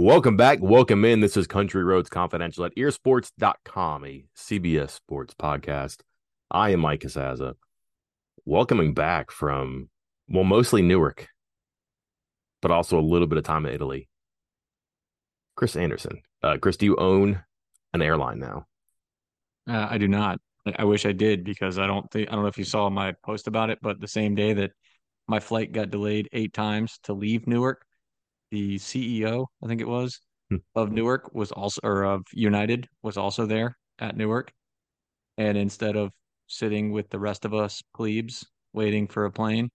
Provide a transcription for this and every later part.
Welcome back. Welcome in. This is Country Roads Confidential at earsports.com, a CBS sports podcast. I am Mike Casazza. Welcoming back from, well, mostly Newark, but also a little bit of time in Italy. Chris Anderson. Uh, Chris, do you own an airline now? Uh, I do not. I wish I did because I don't think I don't know if you saw my post about it, but the same day that my flight got delayed eight times to leave Newark, the CEO, I think it was, Hmm. of Newark was also or of United was also there at Newark. And instead of sitting with the rest of us plebes waiting for a plane,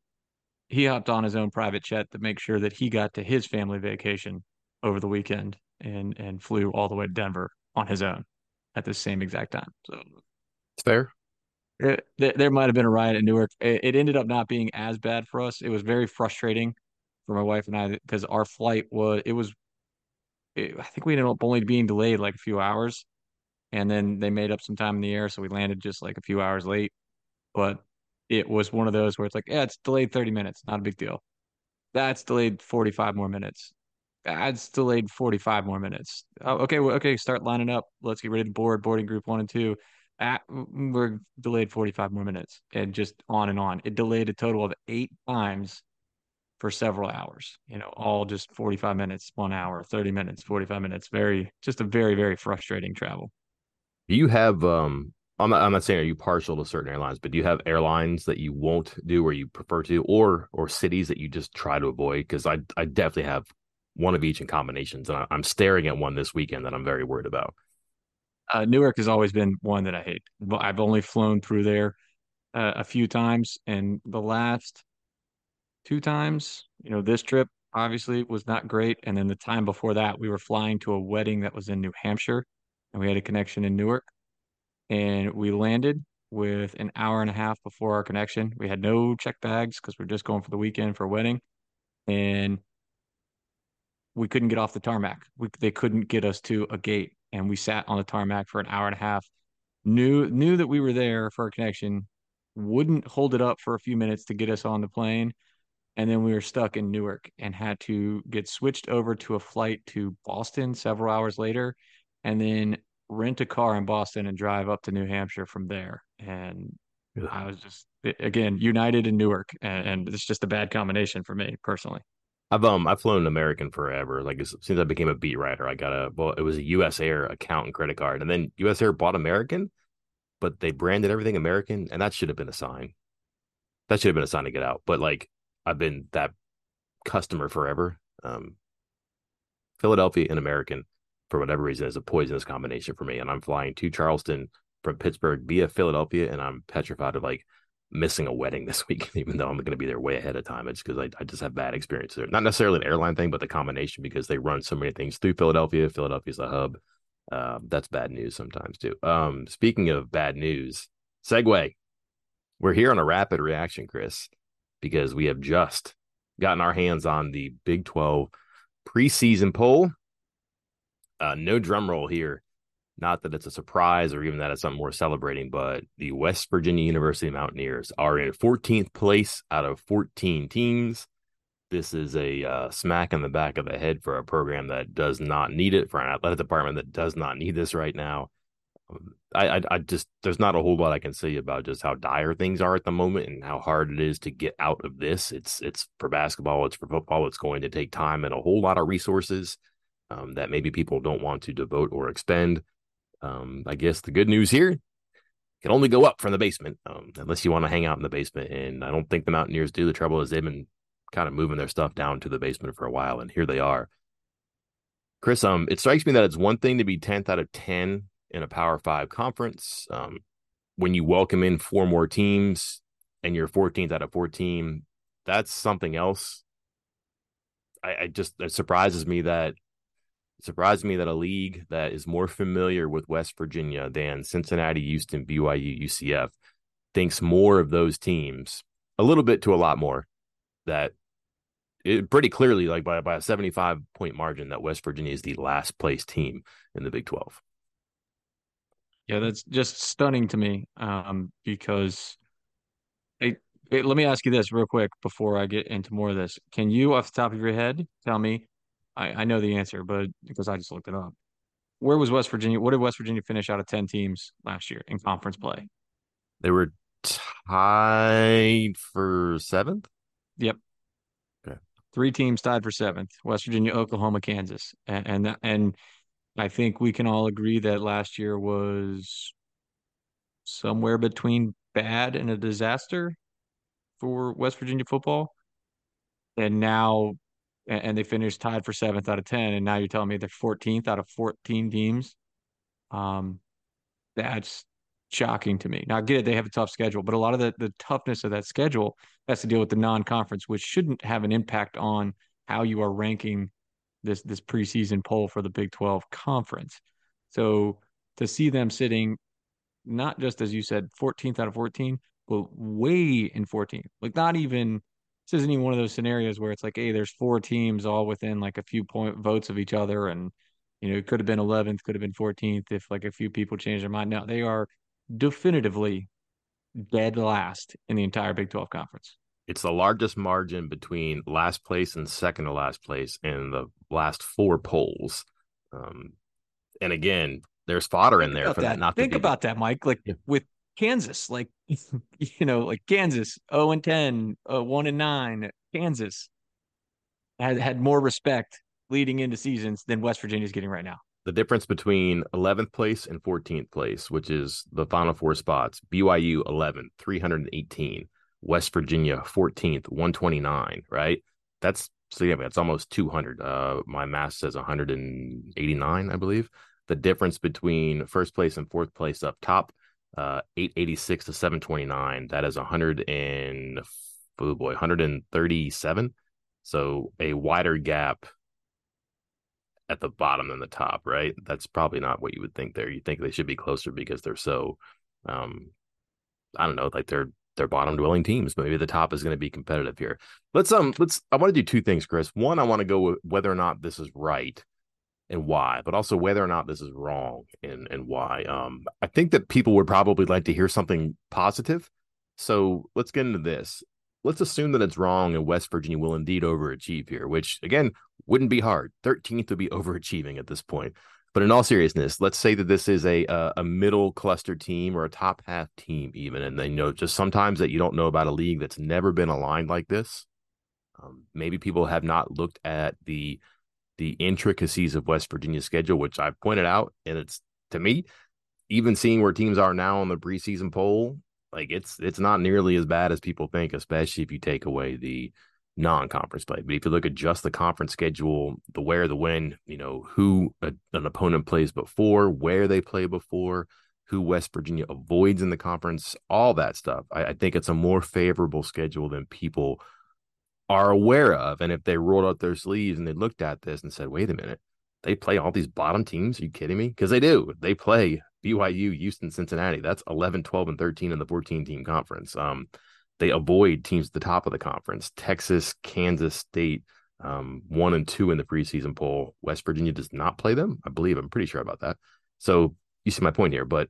he hopped on his own private jet to make sure that he got to his family vacation over the weekend and and flew all the way to Denver on his own at the same exact time. So It's fair. it, there, there might have been a riot in Newark. It, it ended up not being as bad for us. It was very frustrating for my wife and I because our flight was it was it, I think we ended up only being delayed like a few hours, and then they made up some time in the air, so we landed just like a few hours late. But it was one of those where it's like, yeah, it's delayed 30 minutes, not a big deal. That's delayed 45 more minutes. That's delayed 45 more minutes. Oh, okay, well, okay, start lining up. Let's get ready to board boarding group one and two. Ah, we're delayed 45 more minutes and just on and on. It delayed a total of eight times for several hours, you know, all just 45 minutes, one hour, 30 minutes, 45 minutes. Very, just a very, very frustrating travel. Do you have um I'm not, I'm not saying are you partial to certain airlines, but do you have airlines that you won't do or you prefer to, or or cities that you just try to avoid? Because I I definitely have one of each in combinations, and I, I'm staring at one this weekend that I'm very worried about. Uh, Newark has always been one that I hate. I've only flown through there uh, a few times, and the last two times, you know, this trip obviously was not great. And then the time before that, we were flying to a wedding that was in New Hampshire, and we had a connection in Newark. And we landed with an hour and a half before our connection. We had no check bags because we are just going for the weekend for a wedding, and we couldn't get off the tarmac. We, they couldn't get us to a gate, and we sat on the tarmac for an hour and a half. Knew knew that we were there for a connection, wouldn't hold it up for a few minutes to get us on the plane, and then we were stuck in Newark and had to get switched over to a flight to Boston several hours later, and then rent a car in Boston and drive up to New Hampshire from there. And Ugh. I was just again United in Newark, and, and it's just a bad combination for me personally. I've um I've flown American forever. Like since I became a beat writer, I got a well, it was a U.S. Air account and credit card, and then U.S. Air bought American, but they branded everything American, and that should have been a sign. That should have been a sign to get out. But like I've been that customer forever. Um, Philadelphia and American, for whatever reason, is a poisonous combination for me. And I'm flying to Charleston from Pittsburgh via Philadelphia, and I'm petrified of like missing a wedding this week, even though I'm going to be there way ahead of time. It's because I, I just have bad experiences there. Not necessarily an airline thing, but the combination because they run so many things through Philadelphia. Philadelphia's a hub. Uh, that's bad news sometimes too. Um, speaking of bad news, segue. We're here on a rapid reaction, Chris, because we have just gotten our hands on the Big 12 preseason poll. Uh, no drum roll here. Not that it's a surprise or even that it's something worth celebrating, but the West Virginia University Mountaineers are in 14th place out of 14 teams. This is a uh, smack in the back of the head for a program that does not need it, for an athletic department that does not need this right now. I, I, just there's not a whole lot I can say about just how dire things are at the moment and how hard it is to get out of this. It's it's for basketball, it's for football. It's going to take time and a whole lot of resources um, that maybe people don't want to devote or expend. Um, I guess the good news here can only go up from the basement, um, unless you want to hang out in the basement. And I don't think the Mountaineers do. The trouble is they've been kind of moving their stuff down to the basement for a while, and here they are. Chris, um, it strikes me that it's one thing to be 10th out of 10 in a Power Five conference. Um, when you welcome in four more teams and you're 14th out of 14, that's something else. I, I just it surprises me that it surprised me that a league that is more familiar with West Virginia than Cincinnati, Houston, BYU, UCF thinks more of those teams, a little bit to a lot more, that it pretty clearly, like by, by a 75 point margin, that West Virginia is the last place team in the Big 12. Yeah, that's just stunning to me um, because it, it, let me ask you this real quick before I get into more of this. Can you, off the top of your head, tell me I, I know the answer, but because I just looked it up. Where was West Virginia? What did West Virginia finish out of 10 teams last year in conference play? They were tied for seventh. Yep. Okay. Three teams tied for seventh West Virginia, Oklahoma, Kansas. And, and, and I think we can all agree that last year was somewhere between bad and a disaster for West Virginia football. And now and, they finished tied for seventh out of 10. And now you're telling me they're 14th out of 14 teams. Um, that's shocking to me. Now, I get it, they have a tough schedule, but a lot of the, the toughness of that schedule has to deal with the non conference, which shouldn't have an impact on how you are ranking this this preseason poll for the Big 12 conference. So to see them sitting not just as you said 14th out of 14 but way in 14th like not even this isn't even one of those scenarios where it's like, hey, there's four teams all within like a few point votes of each other, and you know, it could have been 11th, could have been 14th if like a few people change their mind. Now they are definitively dead last in the entire Big 12 conference. It's the largest margin between last place and second to last place in the last four polls. Um, and again, there's fodder Think in there for that. that not Think about that, Mike. Like yeah. with Kansas, like you know, like Kansas, 0 and 10, uh, 1 and 9, Kansas had had more respect leading into seasons than West Virginia is getting right now. The difference between 11th place and 14th place, which is the final four spots, BYU 11, 318, West Virginia 14th, 129, right? That's so yeah, that's almost 200. Uh, my math says 189, I believe. The difference between first place and fourth place up top, uh 886 to 729 that is 100 and oh boy 137 so a wider gap at the bottom than the top right that's probably not what you would think there you think they should be closer because they're so um i don't know like they're they're bottom dwelling teams maybe the top is going to be competitive here let's um let's i want to do two things chris one i want to go with whether or not this is right and why, but also whether or not this is wrong and and why. Um, I think that people would probably like to hear something positive. So let's get into this. Let's assume that it's wrong and West Virginia will indeed overachieve here, which again wouldn't be hard. 13th would be overachieving at this point. But in all seriousness, let's say that this is a a, middle cluster team or a top half team, even, and then you know just sometimes that you don't know about a league that's never been aligned like this. Um, maybe people have not looked at the the intricacies of West Virginia's schedule, which I've pointed out, and it's to me, even seeing where teams are now on the preseason poll, like it's it's not nearly as bad as people think, especially if you take away the non-conference play. But if you look at just the conference schedule, the where, the when, you know, who a, an opponent plays before, where they play before, who West Virginia avoids in the conference, all that stuff. I, I think it's a more favorable schedule than people are aware of. And if they rolled up their sleeves and they looked at this and said, wait a minute, they play all these bottom teams. Are you kidding me? Because they do. They play BYU, Houston, Cincinnati. That's 11, 12, and 13 in the 14 team conference. Um, they avoid teams at the top of the conference Texas, Kansas State, um, one and two in the preseason poll. West Virginia does not play them. I believe. I'm pretty sure about that. So you see my point here. But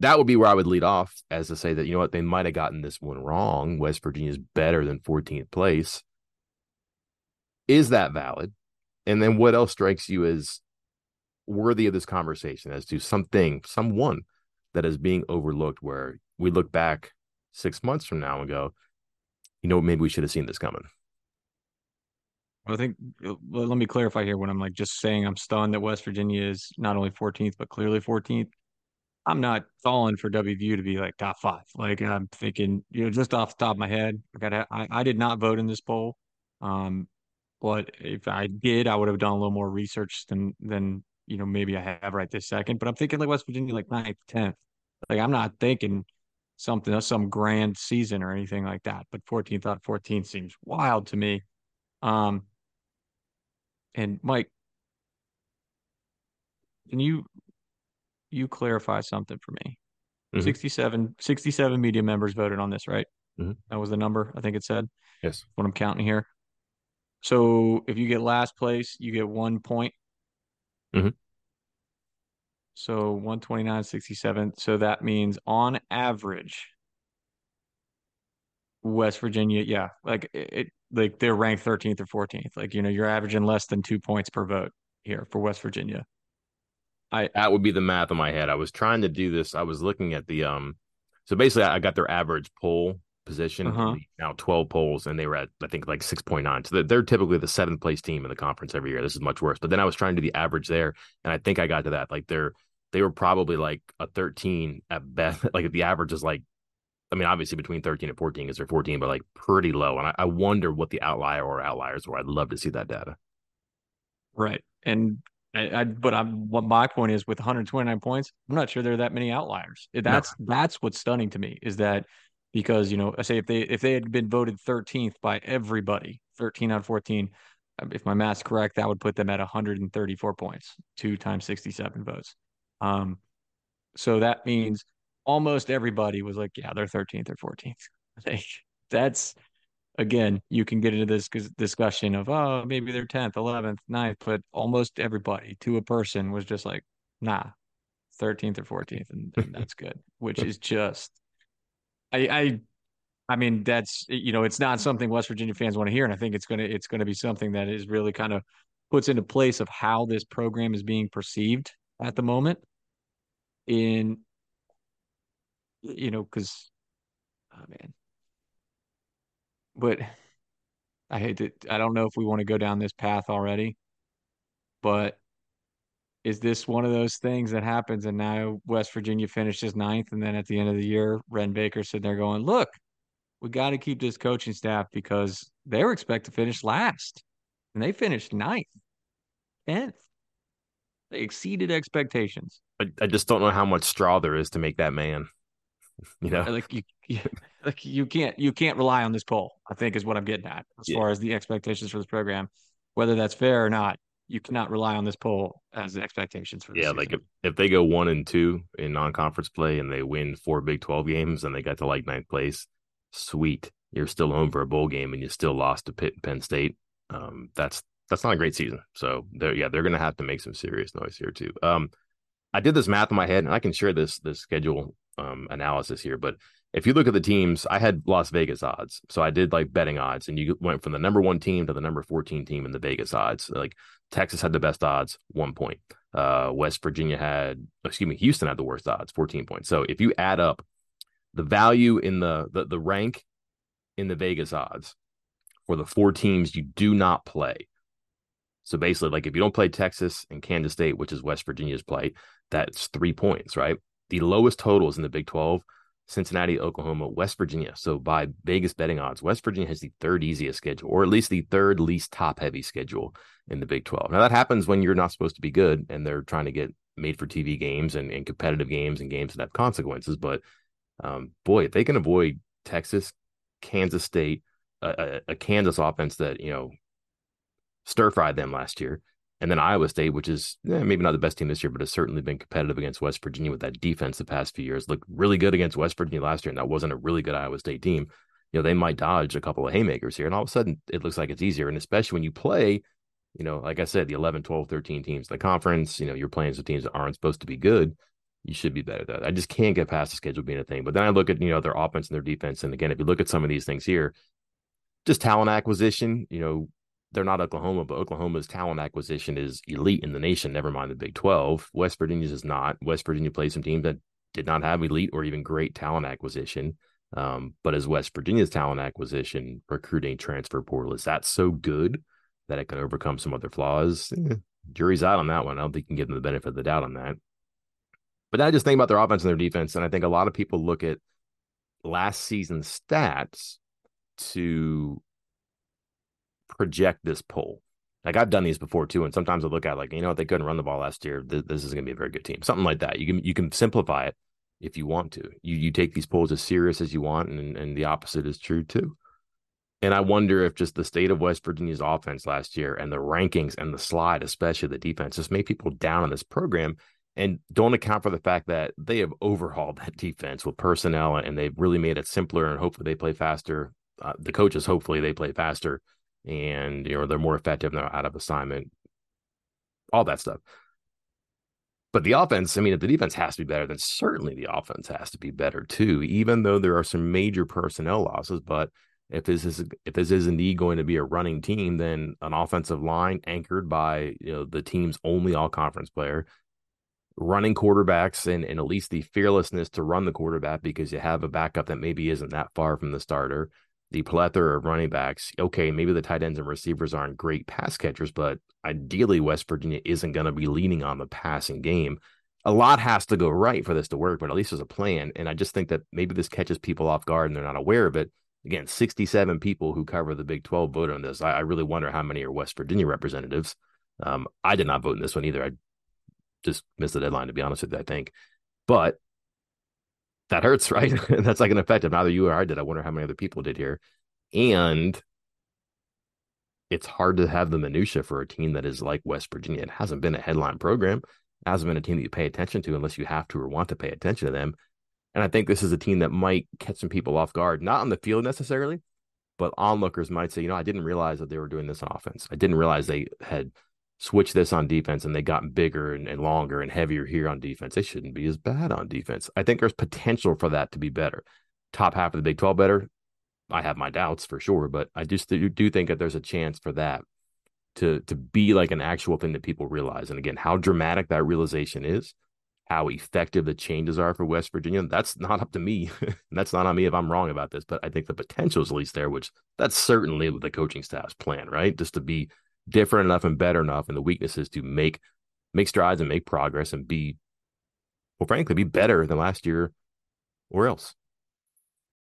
that would be where I would lead off as to say that, you know what, they might have gotten this one wrong. West Virginia is better than 14th place. Is that valid? And then what else strikes you as worthy of this conversation as to something, someone that is being overlooked where we look back six months from now and go, you know, maybe we should have seen this coming? I think well, let me clarify here when I'm like just saying I'm stunned that West Virginia is not only 14th but clearly 14th. I'm not falling for WVU to be like top five. Like I'm thinking, you know, just off the top of my head, I got I, I did not vote in this poll. Um, but if I did, I would have done a little more research than than you know maybe I have right this second. But I'm thinking like West Virginia, like ninth, tenth. Like I'm not thinking something some grand season or anything like that. But 14th out of 14 seems wild to me. Um, and Mike, can you you clarify something for me? Mm-hmm. 67, 67 media members voted on this, right? Mm-hmm. That was the number I think it said. Yes. What I'm counting here. So if you get last place, you get one point. Mm-hmm. So 129.67. So that means on average, West Virginia, yeah, like it, like they're ranked 13th or 14th. Like, you know, you're averaging less than two points per vote here for West Virginia. I that would be the math in my head. I was trying to do this. I was looking at the um so basically I got their average poll position uh-huh. now 12 polls and they were at i think like 6.9 so they're typically the seventh place team in the conference every year this is much worse but then i was trying to do the average there and i think i got to that like they're they were probably like a 13 at best like the average is like i mean obviously between 13 and 14 because they're 14 but like pretty low and I, I wonder what the outlier or outliers were i'd love to see that data right and I, I, but I'm what my point is with 129 points, I'm not sure there are that many outliers. That's no. that's what's stunning to me is that because you know I say if they if they had been voted 13th by everybody, 13 out of 14, um, if my math's correct, that would put them at 134 points, two times 67 votes. Um, so that means almost everybody was like, yeah, they're 13th or 14th. that's again, you can get into this discussion of, oh, maybe they're 10th, 11th, 9th, but almost everybody to a person was just like, nah, 13th or 14th, and, and that's good, which is just, I, I, I mean, that's you know, it's not something West Virginia fans want to hear, and I think it's gonna, it's gonna be something that is really kind of puts into place of how this program is being perceived at the moment. In, you know, because, oh man, but I hate to, I don't know if we want to go down this path already, but is this one of those things that happens and now West Virginia finishes ninth and then at the end of the year, Wren Baker sitting there going, look, we got to keep this coaching staff because they were expected to finish last and they finished ninth, 10th. They exceeded expectations. I, I just don't know how much straw there is to make that man. You know, like you, you, like you can't you can't rely on this poll. I think is what I'm getting at as yeah. far as the expectations for this program, whether that's fair or not. You cannot rely on this poll as expectations for. yeah, like if, if they go one and two in non-conference play and they win four Big Twelve games and they got to like ninth place, sweet. You're still home for a bowl game and you still lost to Pitt and Penn State. Um, that's that's not a great season. So they're yeah they're gonna have to make some serious noise here too. Um, I did this math in my head and I can share this this schedule um, analysis here, but if you look at the teams, I had Las Vegas odds. So I did like betting odds, and you went from the number one team to the number 14 team in the Vegas odds. Like Texas had the best odds, one point. Uh, West Virginia had, excuse me, Houston had the worst odds, 14 points. So if you add up the value in the, the, the rank in the Vegas odds for the four teams you do not play. So basically, like if you don't play Texas and Kansas State, which is West Virginia's play, that's three points, right? The lowest totals in the Big 12 Cincinnati, Oklahoma, West Virginia. So by Vegas betting odds, West Virginia has the third easiest schedule, or at least the third least top heavy schedule in the Big 12. Now that happens when you're not supposed to be good and they're trying to get made for TV games and, and competitive games and games that have consequences. But um, boy, if they can avoid Texas, Kansas State, a, a, a Kansas offense that you know stir fried them last year, and then Iowa State, which is eh, maybe not the best team this year, but has certainly been competitive against West Virginia with that defense the past few years. Looked really good against West Virginia last year, and that wasn't a really good Iowa State team. You know, they might dodge a couple of haymakers here, and all of a sudden it looks like it's easier. And especially when you play, you know, like I said, the 11, 12, 13 teams in the conference, you know, you're playing some teams that aren't supposed to be good. You should be better at that. I just can't get past the schedule being a thing. But then I look at, you know, their offense and their defense. And again, if you look at some of these things here, just talent acquisition, you know, they're not Oklahoma, but Oklahoma's talent acquisition is elite in the nation, never mind the Big 12. West Virginia's is not. West Virginia plays some teams that did not have elite or even great talent acquisition. Um, but as West Virginia's talent acquisition, recruiting, transfer portal, is that so good that it can overcome some other flaws? Eh, jury's out on that one. I don't think you can give them the benefit of the doubt on that. But I just think about their offense and their defense, and I think a lot of people look at last season's stats to project this poll. Like I've done these before too, and sometimes I look at like you know what they couldn't run the ball last year. This, this is going to be a very good team, something like that. You can you can simplify it if you want to. You you take these polls as serious as you want, and and the opposite is true too. And I wonder if just the state of West Virginia's offense last year and the rankings and the slide, especially the defense, just made people down on this program and don't account for the fact that they have overhauled that defense with personnel and they've really made it simpler and hopefully they play faster. Uh, the coaches hopefully they play faster and you know they're more effective they're out of assignment, all that stuff. But the offense, I mean, if the defense has to be better, then certainly the offense has to be better too. Even though there are some major personnel losses, but if this is if this is indeed going to be a running team, then an offensive line anchored by you know the team's only all conference player, running quarterbacks and, and at least the fearlessness to run the quarterback because you have a backup that maybe isn't that far from the starter the plethora of running backs. Okay, maybe the tight ends and receivers aren't great pass catchers, but ideally West Virginia isn't going to be leaning on the passing game. A lot has to go right for this to work, but at least there's a plan. And I just think that maybe this catches people off guard and they're not aware of it. Again, 67 people who cover the Big 12 vote on this. I, I really wonder how many are West Virginia representatives. Um, I did not vote in this one either. I just missed the deadline, to be honest with you, I think. But that hurts, right? And that's like an effect of neither you or I did. I wonder how many other people did here. And it's hard to have the minutia for a team that is like West Virginia. It hasn't been a headline program. It hasn't been a team that you pay attention to unless you have to or want to pay attention to them. And I think this is a team that might catch some people off guard, not on the field necessarily, but onlookers might say, you know, I didn't realize that they were doing this on offense. I didn't realize they had switch this on defense and they got bigger and, and, longer and heavier here on defense, they shouldn't be as bad on defense. I think there's potential for that to be better. Top half of the Big 12 better. I have my doubts for sure, but I just do, think that there's a chance for that to to be like an actual thing that people realize. And again, how dramatic that realization is, how effective the changes are for West Virginia, that's not up to me. that's not on me if I'm wrong about this, but I think the potential is at least there, which that's certainly the coaching staff's plan, right? Just to be different enough and better enough and the weaknesses to make make strides and make progress and be well frankly be better than last year or else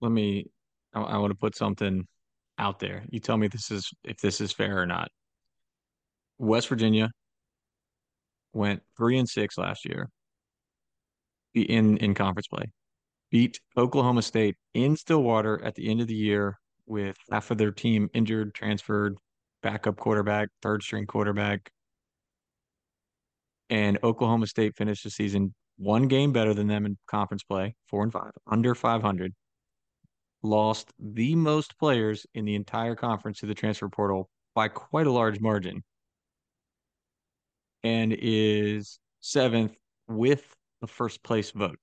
let me I, I want to put something out there. You tell me this is if this is fair or not. West Virginia went three and six last year in in conference play. Beat Oklahoma State in Stillwater at the end of the year with half of their team injured, transferred, backup quarterback, third string quarterback. And Oklahoma State finished the season one game better than them in conference play, four and five, under 500 lost the most players in the entire conference to the transfer portal by quite a large margin and is seventh with the first place vote.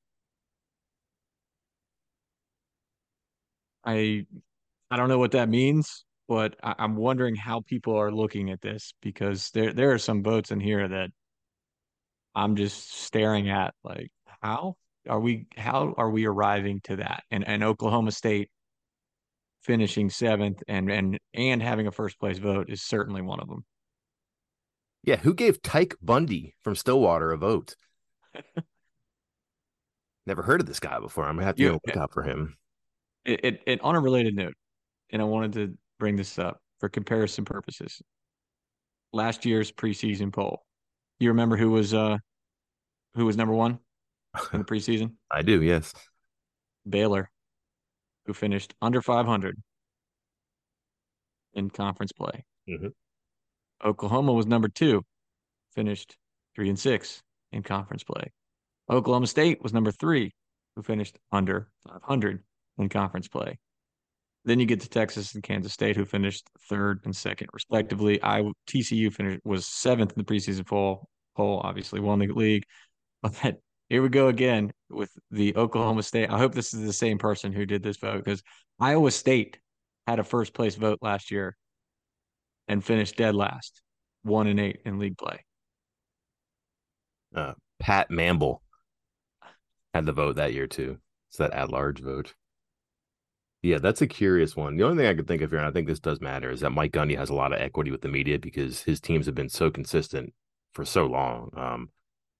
I I don't know what that means, but I, am wondering how people are looking at this because there there are some votes in here that I'm just staring at like how are we how are we arriving to that? And and Oklahoma State finishing seventh and and and having a first place vote is certainly one of them. Yeah, who gave Tyke Bundy from Stillwater a vote? Never heard of this guy before. I'm gonna have to yeah, look out for him. It, it, it on a related note, and I wanted to bring this up for comparison purposes. Last year's preseason poll. You remember who was uh who was number one in the preseason? I do, yes. Baylor who finished under 500 in conference play. Mm-hmm. Oklahoma was number two, finished three and six in conference play. Oklahoma State was number three, who finished under 500 in conference play. Then you get to Texas and Kansas State, who finished third and second, respectively. I TCU finished was seventh in the preseason poll. Poll obviously won the league, but here we go again with the Oklahoma State. I hope this is the same person who did this vote because Iowa State had a first place vote last year and finished dead last, one and eight in league play. Uh, Pat Mamble had the vote that year too. It's that at large vote. Yeah, that's a curious one. The only thing I could think of here, and I think this does matter, is that Mike Gundy has a lot of equity with the media because his teams have been so consistent for so long. Um,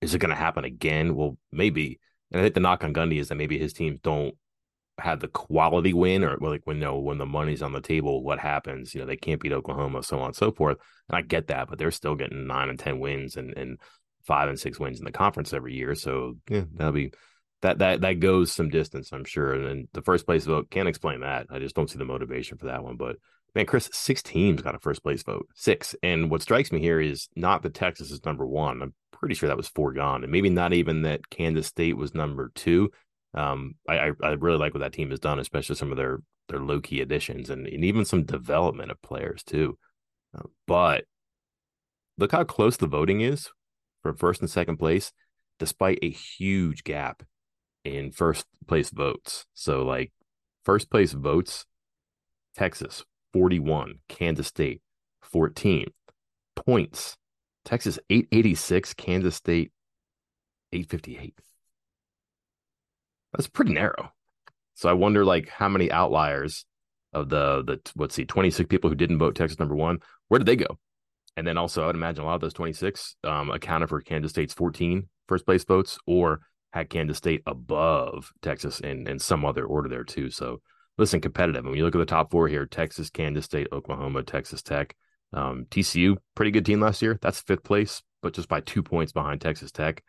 is it going to happen again? Well, maybe. And I think the knock on Gundy is that maybe his teams don't have the quality win or like when no when the money's on the table, what happens? You know, they can't beat Oklahoma, so on and so forth. And I get that, but they're still getting nine and ten wins and, and five and six wins in the conference every year. So yeah, that'll be that that that goes some distance, I'm sure. And the first place vote can't explain that. I just don't see the motivation for that one. But man, Chris, six teams got a first place vote. Six. And what strikes me here is not that Texas is number one. I'm pretty sure that was foregone, and maybe not even that Kansas State was number two. Um, I, I really like what that team has done, especially some of their their low key additions and, and even some development of players too. Uh, but look how close the voting is for first and second place, despite a huge gap in first place votes. So like first place votes, Texas 41, Kansas State 14 points Texas 886, Kansas State 858. That's pretty narrow. So I wonder like how many outliers of the the let's see 26 people who didn't vote Texas number 1, where did they go? And then also I would imagine a lot of those 26 um, accounted for Kansas State's 14 first place votes or had Kansas State above Texas in in some other order there too. So listen, competitive. When you look at the top four here, Texas, Kansas State, Oklahoma, Texas Tech, um, TCU, pretty good team last year. That's fifth place, but just by two points behind Texas Tech.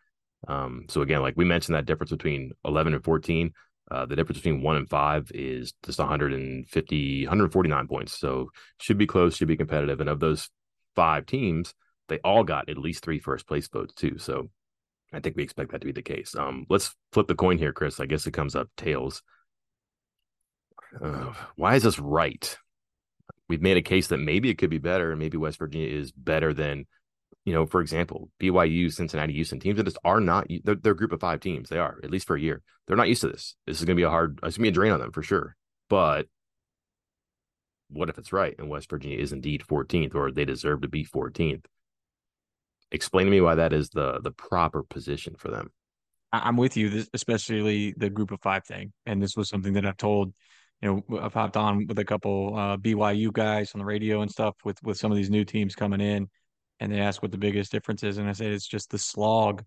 Um, so again, like we mentioned, that difference between 11 and 14, uh, the difference between one and five is just 150, 149 points. So should be close, should be competitive. And of those five teams, they all got at least three first place votes too. So I think we expect that to be the case. Um, let's flip the coin here, Chris. I guess it comes up tails. Uh, why is this right? we've made a case that maybe it could be better, and maybe West Virginia is better than you know, for example, BYU, Cincinnati, Houston teams that just are not they're, they're a group of five teams. They are at least for a year. They're not used to this. This is going to be a hard. It's going to be a drain on them for sure. But what if it's right and West Virginia is indeed 14th or they deserve to be 14th? Explain to me why that is the the proper position for them. I'm with you, especially the group of five thing. And this was something that I've told, you know, I've hopped on with a couple uh, BYU guys on the radio and stuff with with some of these new teams coming in, and they ask what the biggest difference is, and I said it's just the slog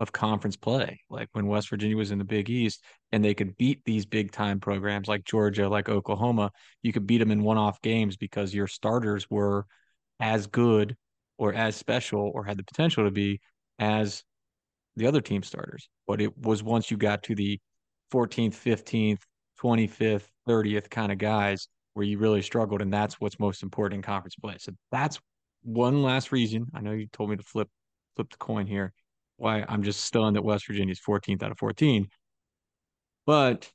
of conference play. Like when West Virginia was in the Big East and they could beat these big time programs like Georgia, like Oklahoma, you could beat them in one off games because your starters were as good or as special or had the potential to be as the other team starters. But it was once you got to the 14th, 15th, 25th, 30th kind of guys where you really struggled. And that's what's most important in conference play. So that's one last reason. I know you told me to flip flip the coin here. Why I'm just stunned that West Virginia is 14th out of 14. But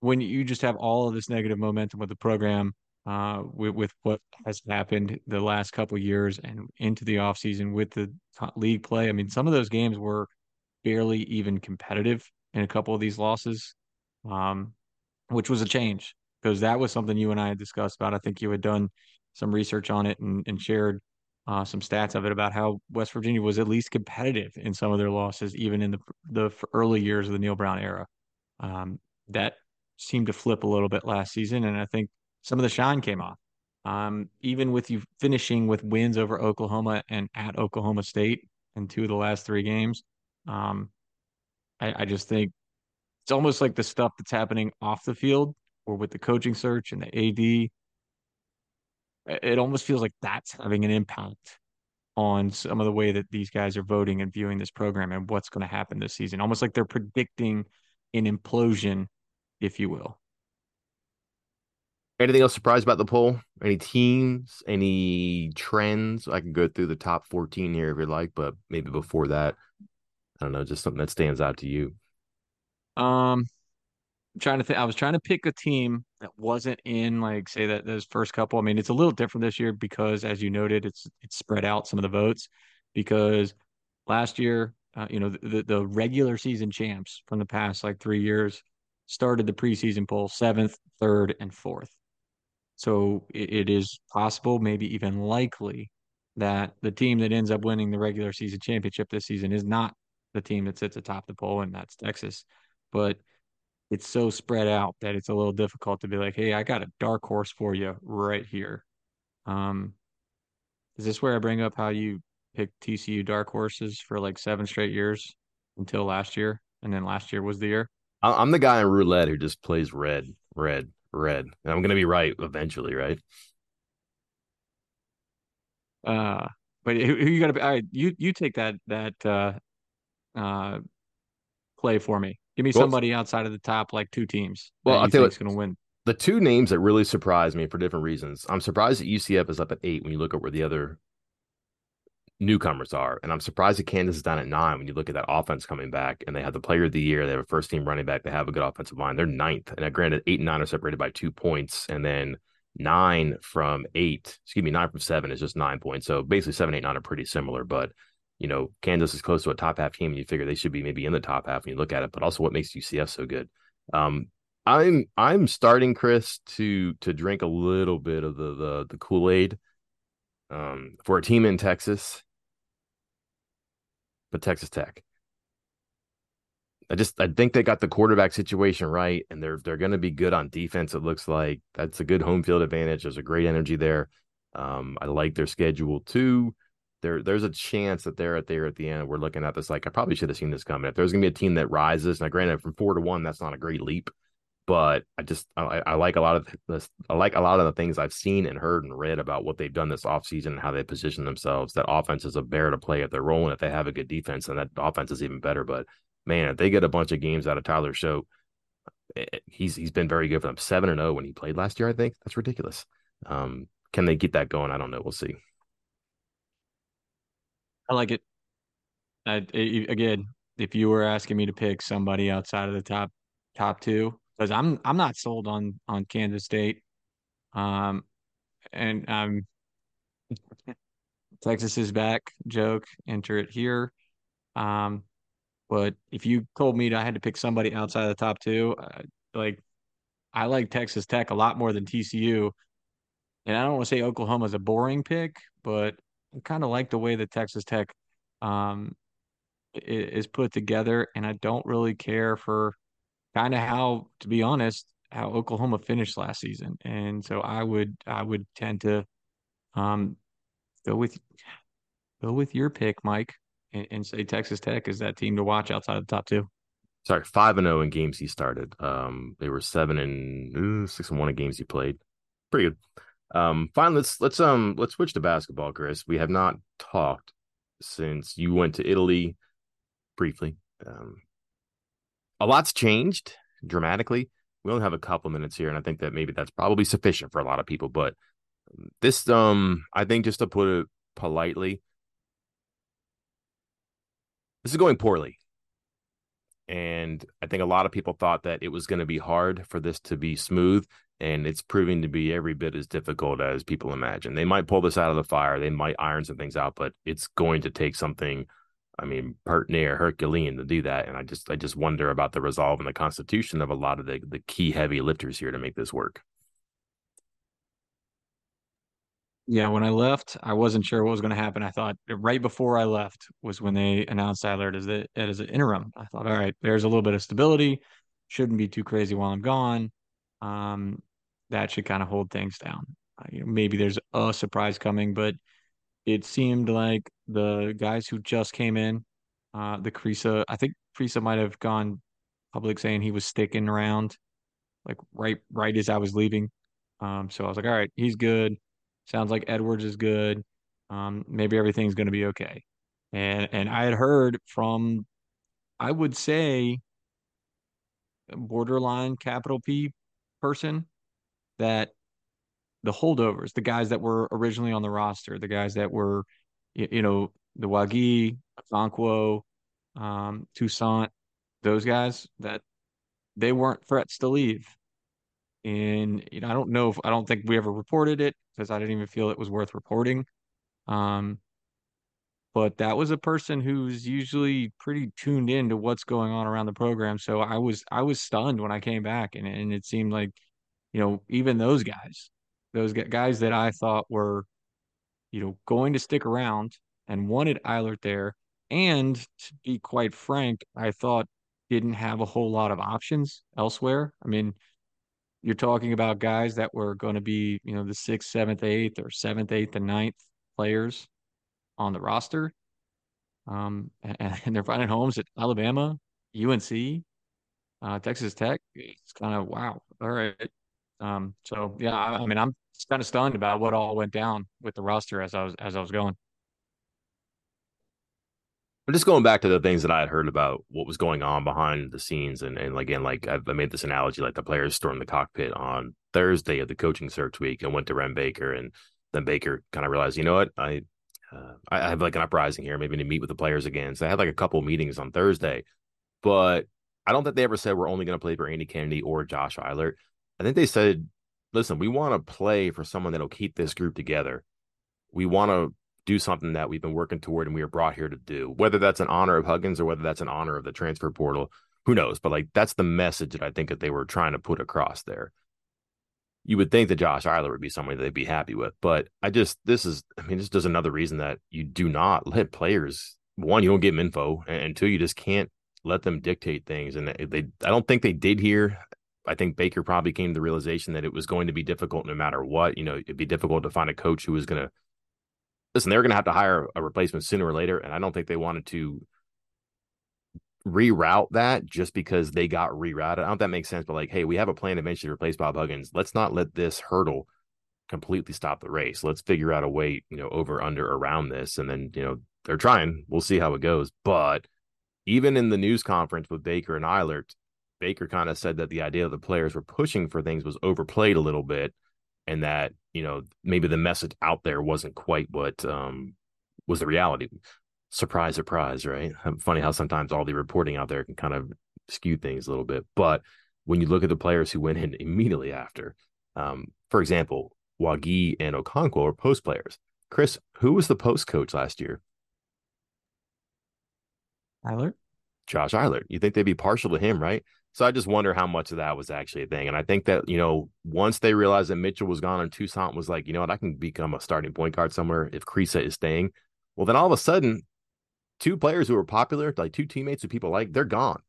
when you just have all of this negative momentum with the program, uh, with, with what has happened the last couple years and into the offseason with the league play. I mean, some of those games were barely even competitive in a couple of these losses, um, which was a change because that was something you and I had discussed about. I think you had done some research on it and, and shared uh, some stats of it about how West Virginia was at least competitive in some of their losses, even in the the early years of the Neal Brown era. Um, that seemed to flip a little bit last season, and I think some of the shine came off. Um, even with you finishing with wins over Oklahoma and at Oklahoma State in two of the last three games, um, I, I just think it's almost like the stuff that's happening off the field or with the coaching search and the AD. It almost feels like that's having an impact on some of the way that these guys are voting and viewing this program and what's going to happen this season. Almost like they're predicting an implosion, if you will. Anything else surprised about the poll? Any teams? Any trends? I can go through the top 14 here if you'd like, but maybe before that, I don't know, just something that stands out to you. Um, I'm trying to think. I was trying to pick a team that wasn't in like say that those first couple. I mean, it's a little different this year because, as you noted, it's it's spread out some of the votes because last year, uh, you know, the the regular season champs from the past like three years started the preseason poll seventh, third, and fourth. So it, it is possible, maybe even likely, that the team that ends up winning the regular season championship this season is not the team that sits atop the poll, and that's Texas. But it's so spread out that it's a little difficult to be like, hey, I got a dark horse for you right here. Um, is this where I bring up how you picked TCU dark horses for like seven straight years until last year, and then last year was the year? I'm the guy in roulette who just plays red, red, red. And I'm gonna be right eventually, right? Uh, but who, who you got to be? All right, you you take that that uh, uh, play for me. Give me well, somebody outside of the top like two teams. Well, I think it's going to win. The two names that really surprised me for different reasons. I'm surprised that UCF is up at eight when you look at where the other newcomers are. And I'm surprised that Kansas is down at nine when you look at that offense coming back and they have the player of the year. They have a first team running back. They have a good offensive line. They're ninth. And I granted, eight and nine are separated by two points. And then nine from eight, excuse me, nine from seven is just nine points. So basically, seven, eight, nine are pretty similar. But, you know, Kansas is close to a top half team. And you figure they should be maybe in the top half when you look at it. But also, what makes UCF so good? Um, I'm I'm starting Chris to to drink a little bit of the the, the Kool Aid um, for a team in Texas but Texas Tech. I just I think they got the quarterback situation right, and they're they're going to be good on defense. It looks like that's a good home field advantage. There's a great energy there. Um, I like their schedule too. There there's a chance that they're at there at the end. We're looking at this like I probably should have seen this coming. If there's to be a team that rises, now granted from four to one, that's not a great leap, but I just I, I, like a lot of this. I like a lot of the things I've seen and heard and read about what they've done this offseason and how they position themselves. That offense is a bear to play if they're rolling. If they have a good defense, and that offense is even better. But man, if they get a bunch of games out of Tyler Shough, eh, eh, he's he's been very good for them. Seven and zero oh when he played last year. I think that's ridiculous. Um, can they get that going? I don't know. We'll see. I like it. I, again, if you were asking me to pick somebody outside of the top top two, because I'm I'm not sold on on Kansas State, um, and I'm Texas is back joke. Enter it here. Um, but if you told me I had to pick somebody outside of the top two, uh, like I like Texas Tech a lot more than TCU. And I don't want to say Oklahoma's a boring pick, but kind of like the way that Texas Tech um, is put together. And I don't really care for kind of how, to be honest, how Oklahoma finished last season. And so I would I would tend to um, go with go with your pick, Mike, and, and say Texas Tech is that team to watch outside of the top two sorry, five and zero oh in games he started. Um, they were seven and uh, six and one in games he played. Pretty good. Um, fine. Let's let's um let's switch to basketball, Chris. We have not talked since you went to Italy briefly. Um, a lot's changed dramatically. We only have a couple minutes here, and I think that maybe that's probably sufficient for a lot of people. But this, um, I think, just to put it politely, this is going poorly and I think a lot of people thought that it was going to be hard for this to be smooth. And it's proving to be every bit as difficult as people imagine. They might pull this out of the fire, they might iron some things out, but it's going to take something, I mean, pertinent Herculean to do that. And I just I just wonder about the resolve and the constitution of a lot of the, the key heavy lifters here to make this work. Yeah, when I left, I wasn't sure what was going to happen. I thought right before I left was when they announced Eilert as the as an interim. I thought, all right, there's a little bit of stability. Shouldn't be too crazy while I'm gone. Um, that should kind of hold things down. Uh, you know, maybe there's a surprise coming, but it seemed like the guys who just came in, uh, the Kriisa, I think Kriisa might have gone public saying he was sticking around, like right right as I was leaving. Um, so I was like, all right, he's good. Sounds like Edwards is good. Um, maybe everything's going to be okay. And and I had heard from, I would say, borderline capital P person that the holdovers, the guys that were originally on the roster, the guys that were, you, you know, the Wague, Okonkwo, um, Toussaint, those guys that they weren't threats to leave. And you know, I don't know if I don't think we ever reported it because I didn't even feel it was worth reporting. Um, but that was a person who's usually pretty tuned in to what's going on around the program. So I was I was stunned when I came back, and and it seemed like, you know, even those guys, those guys that I thought were, you know, going to stick around and wanted Eilert there, and to be quite frank, I thought didn't have a whole lot of options elsewhere. I mean, you're talking about guys that were going to be, you know, the sixth, seventh, eighth, or seventh, eighth, and ninth players on the roster. Um, and, and they're finding homes at Alabama, UNC, uh, Texas Tech. It's kind of wow. All right. Um, so yeah, I, I mean, I'm kind of stunned about what all went down with the roster as I was as I was going. I'm just going back to the things that I had heard about what was going on behind the scenes, and and again, like I made this analogy, like the players stormed the cockpit on Thursday of the coaching search week and went to Wren Baker, and then Baker kind of realized, you know what, I uh, I have like an uprising here, maybe to meet with the players again. So I had like a couple meetings on Thursday, but I don't think they ever said we're only going to play for Andy Kennedy or Josh Eilert. I think they said, listen, we want to play for someone that'll keep this group together. We want to do something that we've been working toward and we are brought here to do. Whether that's an honor of Huggins or whether that's an honor of the transfer portal, who knows? But like that's the message that I think that they were trying to put across there. You would think that Josh Eilert would be somebody they'd be happy with, but I just this is I mean this is another reason that you do not let players one you don't give them info and two you just can't let them dictate things and they I don't think they did here. I think Baker probably came to the realization that it was going to be difficult no matter what. You know, it'd be difficult to find a coach who was going to listen, they're going to have to hire a replacement sooner or later. And I don't think they wanted to reroute that just because they got rerouted. I don't know if that makes sense, but like, hey, we have a plan eventually to replace Bob Huggins. Let's not let this hurdle completely stop the race. Let's figure out a way, you know, over, under, around this. And then, you know, they're trying. We'll see how it goes. But even in the news conference with Baker and Eilert, Baker kind of said that the idea of the players were pushing for things was overplayed a little bit and that you know maybe the message out there wasn't quite what um, was the reality. Surprise, surprise, right? Funny how sometimes all the reporting out there can kind of skew things a little bit. But when you look at the players who went in immediately after, um, for example, Wague and Okonkwo are post players. Chris, who was the post coach last year? Tyler? Josh Eilert. You think they'd be partial to him, right? So I just wonder how much of that was actually a thing. And I think that, you know, once they realized that Mitchell was gone and Toussaint was like, you know what, I can become a starting point guard somewhere if Kriisa is staying. Well, then all of a sudden, two players who were popular, like two teammates who people like, they're gone.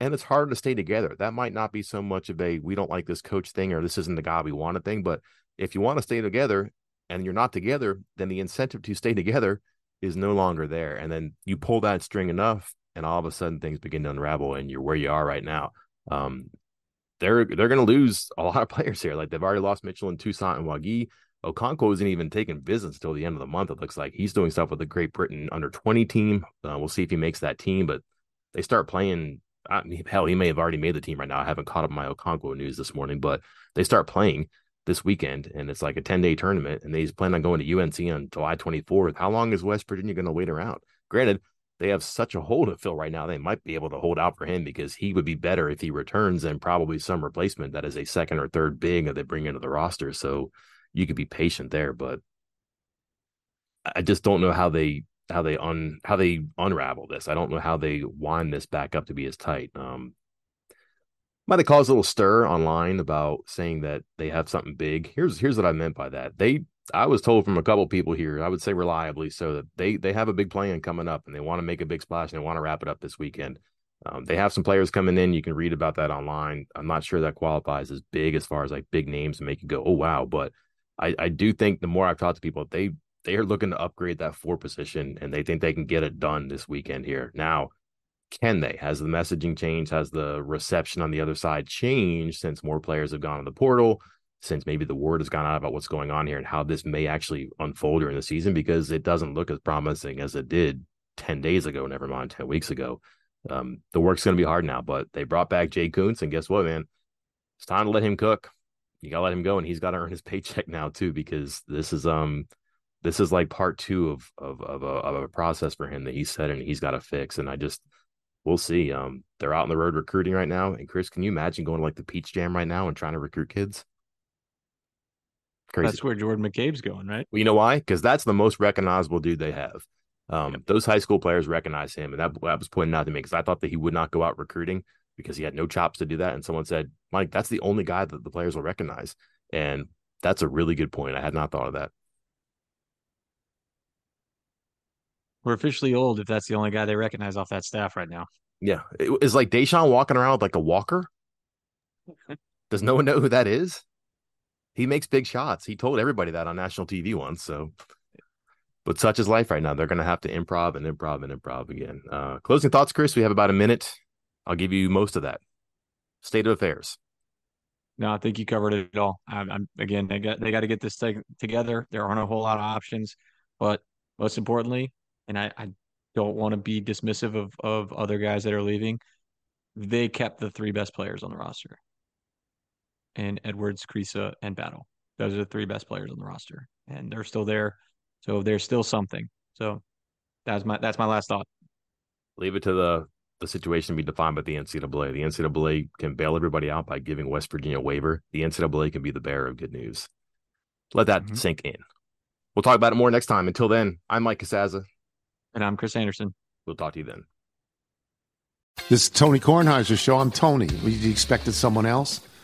And it's hard to stay together. That might not be so much of a we don't like this coach thing or this isn't the guy we wanted thing. But if you want to stay together and you're not together, then the incentive to stay together is no longer there. And then you pull that string enough and all of a sudden things begin to unravel and you're where you are right now. Um, they're they're going to lose a lot of players here. Like they've already lost Mitchell and Toussaint and Wague. Okonkwo isn't even taking visits until the end of the month. It looks like he's doing stuff with the Great Britain under 20 team. Uh, we'll see if he makes that team, but they start playing. I mean, hell, he may have already made the team right now. I haven't caught up my Okonkwo news this morning, but they start playing this weekend, and it's like a 10 day tournament, and they plan on going to UNC on July 24th. How long is West Virginia going to wait around? Granted, they have such a hole to fill right now. They might be able to hold out for him because he would be better if he returns than probably some replacement that is a second or third big that they bring into the roster. So you could be patient there, but I just don't know how they how they un how they unravel this. I don't know how they wind this back up to be as tight. Um, might have caused a little stir online about saying that they have something big. Here's here's what I meant by that. They I was told from a couple people here, I would say reliably, so that they they have a big plan coming up and they want to make a big splash and they want to wrap it up this weekend. Um, they have some players coming in. You can read about that online. I'm not sure that qualifies as big as far as like big names and make you go, oh wow. But I, I do think the more I've talked to people, they they are looking to upgrade that four position and they think they can get it done this weekend here. Now, can they? Has the messaging changed? Has the reception on the other side changed since more players have gone to the portal? Since maybe the word has gone out about what's going on here and how this may actually unfold during the season because it doesn't look as promising as it did 10 days ago, never mind 10 weeks ago. Um, the work's going to be hard now, but they brought back Jay Kuntz, and guess what, man? It's time to let him cook. You got to let him go, and he's got to earn his paycheck now too, because this is um this is like part two of of of a, of a process for him that he said and he's got to fix. And I just we'll see. Um, they're out on the road recruiting right now. And Chris, can you imagine going to like the Peach Jam right now and trying to recruit kids? Crazy. That's where Jordan McCabe's going, right? Well, you know why? Because that's the most recognizable dude they have. Um, yep. Those high school players recognize him, and that, that was pointed out to me because I thought that he would not go out recruiting because he had no chops to do that. And someone said, "Mike, that's the only guy that the players will recognize," and that's a really good point. I had not thought of that. We're officially old if that's the only guy they recognize off that staff right now. Yeah, it's like Da'Sean walking around with like a walker. Does no one know who that is? He makes big shots. He told everybody that on national TV once. So, but such is life right now. They're going to have to improv and improv and improv again. Uh, closing thoughts, Chris. We have about a minute. I'll give you most of that. State of affairs. No, I think you covered it all. I'm, I'm again. They got they got to get this thing together. There aren't a whole lot of options, but most importantly, and I, I don't want to be dismissive of of other guys that are leaving. They kept the three best players on the roster and Edwards, Kriisa, and Battle. Those are the three best players on the roster, and they're still there. So there's still something. So that's my that's my last thought. Leave it to the the situation to be defined by the NCAA. The NCAA can bail everybody out by giving West Virginia a waiver. The NCAA can be the bearer of good news. Let that mm-hmm. sink in. We'll talk about it more next time. Until then, I'm Mike Casazza. And I'm Chris Anderson. We'll talk to you then. This is Tony Kornheiser's show. I'm Tony. You expected someone else?